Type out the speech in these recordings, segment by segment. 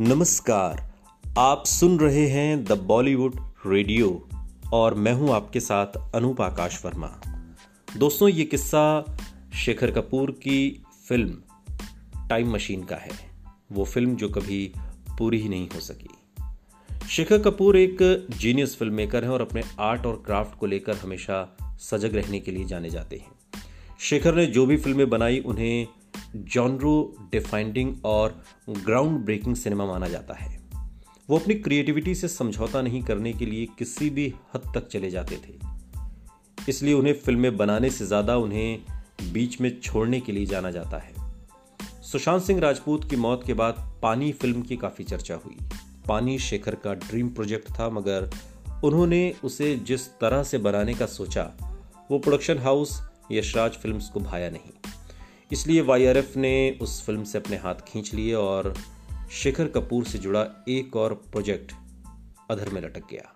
नमस्कार, आप सुन रहे हैं द बॉलीवुड रेडियो और मैं हूँ आपके साथ अनूप आकाश वर्मा। दोस्तों, ये किस्सा शेखर कपूर की फ़िल्म टाइम मशीन का है। वो फ़िल्म जो कभी पूरी ही नहीं हो सकी। शेखर कपूर एक जीनियस फ़िल्म मेकर हैं और अपने आर्ट और क्राफ्ट को लेकर हमेशा सजग रहने के लिए जाने जाते हैं। शेखर ने जो भी फ़िल्में बनाई, उन्हें जॉनरो डिफाइंडिंग और ग्राउंड ब्रेकिंग सिनेमा माना जाता है। वो अपनी क्रिएटिविटी से समझौता नहीं करने के लिए किसी भी हद तक चले जाते थे। इसलिए उन्हें फ़िल्में बनाने से ज़्यादा उन्हें बीच में छोड़ने के लिए जाना जाता है। सुशांत सिंह राजपूत की मौत के बाद पानी फ़िल्म की काफ़ी चर्चा हुई। पानी शेखर का ड्रीम प्रोजेक्ट था, मगर उन्होंने उसे जिस तरह से बनाने का सोचा, वो प्रोडक्शन हाउस यशराज फिल्म्स को भाया नहीं। इसलिए वाईआरएफ ने उस फ़िल्म से अपने हाथ खींच लिए और शेखर कपूर से जुड़ा एक और प्रोजेक्ट अधर में लटक गया।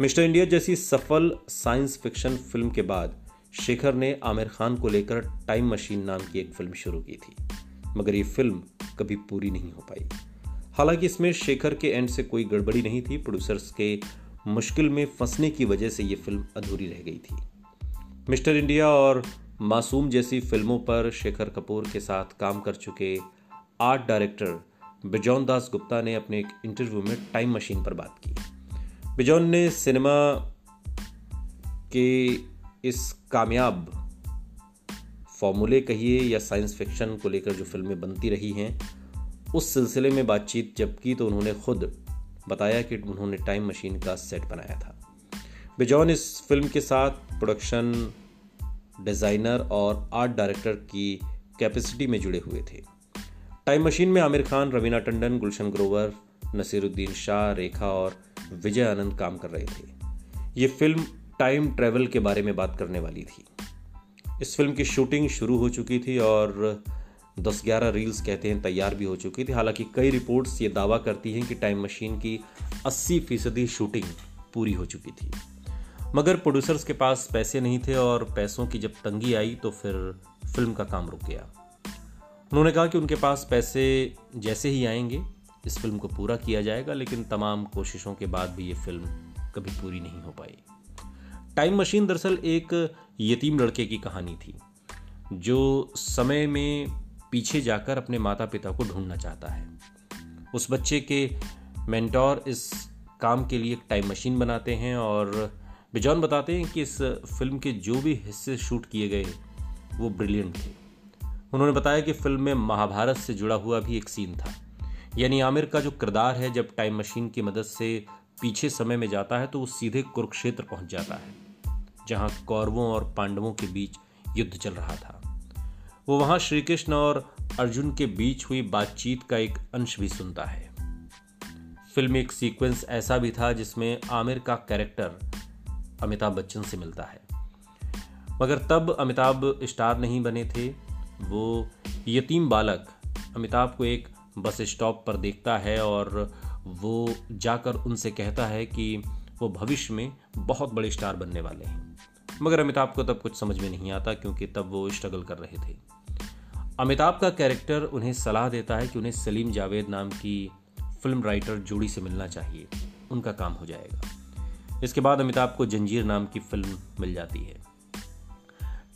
मिस्टर इंडिया जैसी सफल साइंस फिक्शन फ़िल्म के बाद शेखर ने आमिर खान को लेकर टाइम मशीन नाम की एक फ़िल्म शुरू की थी, मगर ये फ़िल्म कभी पूरी नहीं हो पाई। हालाँकि इसमें शेखर के एंड से कोई गड़बड़ी नहीं थी प्रोड्यूसर्स के मुश्किल में फंसने की वजह से ये फ़िल्म अधूरी रह गई थी। मिस्टर इंडिया और मासूम जैसी फ़िल्मों पर शेखर कपूर के साथ काम कर चुके आर्ट डायरेक्टर बिजौन दास गुप्ता ने अपने एक इंटरव्यू में टाइम मशीन पर बात की। बिजौन ने सिनेमा के इस कामयाब फॉर्मूले कहिए या साइंस फिक्शन को लेकर जो फ़िल्में बनती रही हैं, उस सिलसिले में बातचीत जब की तो उन्होंने खुद बताया कि उन्होंने टाइम मशीन का सेट बनाया था। बिजौन इस फ़िल्म के साथ प्रोडक्शन डिज़ाइनर और आर्ट डायरेक्टर की कैपेसिटी में जुड़े हुए थे। टाइम मशीन में आमिर खान, रवीना टंडन, गुलशन ग्रोवर, नसीरुद्दीन शाह, रेखा और विजय आनंद काम कर रहे थे। ये फ़िल्म टाइम ट्रेवल के बारे में बात करने वाली थी। इस फ़िल्म की शूटिंग शुरू हो चुकी थी और दस ग्यारह रील्स कहते हैं तैयार भी हो चुकी थी। हालाँकि कई रिपोर्ट्स ये दावा करती हैं कि टाइम मशीन की 80 फ़ीसदी शूटिंग पूरी हो चुकी थी। मगर प्रोड्यूसर्स के पास पैसे नहीं थे और पैसों की जब तंगी आई तो फिर फ़िल्म का काम रुक गया। उन्होंने कहा कि उनके पास पैसे जैसे ही आएँगे, इस फ़िल्म को पूरा किया जाएगा, लेकिन तमाम कोशिशों के बाद भी ये फ़िल्म कभी पूरी नहीं हो पाई। टाइम मशीन दरअसल एक यतीम लड़के की कहानी थी, जो समय में पीछे जाकर अपने माता पिता को ढूंढना चाहता है। उस बच्चे के मेंटोर इस काम के लिए एक टाइम मशीन बनाते हैं और बिजॉन बताते हैं कि इस फ़िल्म के जो भी हिस्से शूट किए गए, वो ब्रिलियंट थे। उन्होंने बताया कि फ़िल्म में महाभारत से जुड़ा हुआ भी एक सीन था। यानी आमिर का जो किरदार है, जब टाइम मशीन की मदद से पीछे समय में जाता है तो वो सीधे कुरुक्षेत्र पहुँच जाता है, जहाँ कौरवों और पांडवों के बीच युद्ध चल रहा था। वो वहाँ श्री कृष्ण और अर्जुन के बीच हुई बातचीत का एक अंश भी सुनता है। फ़िल्म एक सीक्वेंस ऐसा भी था जिसमें आमिर का कैरेक्टर अमिताभ बच्चन से मिलता है। मगर तब अमिताभ स्टार नहीं बने थे। वो यतीम बालक अमिताभ को एक बस स्टॉप पर देखता है और वो जाकर उनसे कहता है कि वो भविष्य में बहुत बड़े स्टार बनने वाले हैं। मगर अमिताभ को तब कुछ समझ में नहीं आता क्योंकि तब वो स्ट्रगल कर रहे थे। अमिताभ का कैरेक्टर उन्हें सलाह देता है कि उन्हें सलीम जावेद नाम की फ़िल्म राइटर जोड़ी से मिलना चाहिए। उनका काम हो जाएगा। इसके बाद अमिताभ को जंजीर नाम की फ़िल्म मिल जाती है।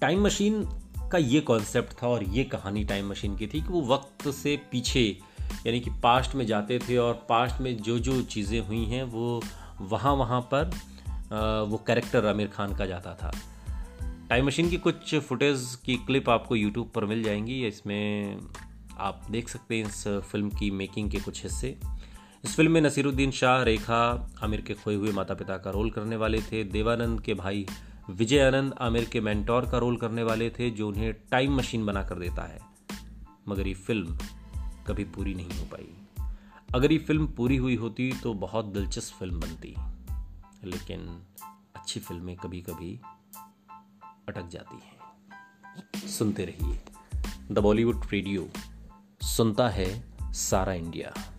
टाइम मशीन का ये कॉन्सेप्ट था और ये कहानी टाइम मशीन की थी कि वो वक्त से पीछे, यानी कि पास्ट में जाते थे और पास्ट में जो जो चीज़ें हुई हैं, वो वहाँ वहाँ पर वो कैरेक्टर आमिर खान का जाता था। टाइम मशीन की कुछ फुटेज की क्लिप आपको यूट्यूब पर मिल जाएँगी। इसमें आप देख सकते हैं इस फ़िल्म की मेकिंग के कुछ हिस्से। इस फ़िल्म में नसीरुद्दीन शाह, रेखा आमिर के खोए हुए माता पिता का रोल करने वाले थे। देवानंद के भाई विजय आनंद आमिर के मेंटोर का रोल करने वाले थे, जो उन्हें टाइम मशीन बना कर देता है। मगर ये फ़िल्म कभी पूरी नहीं हो पाई। अगर ये फ़िल्म पूरी हुई होती तो बहुत दिलचस्प फ़िल्म बनती। लेकिन अच्छी फ़िल्में कभी कभी अटक जाती हैं। सुनते रहिए। द बॉलीवुड रेडियो, सुनता है सारा इंडिया।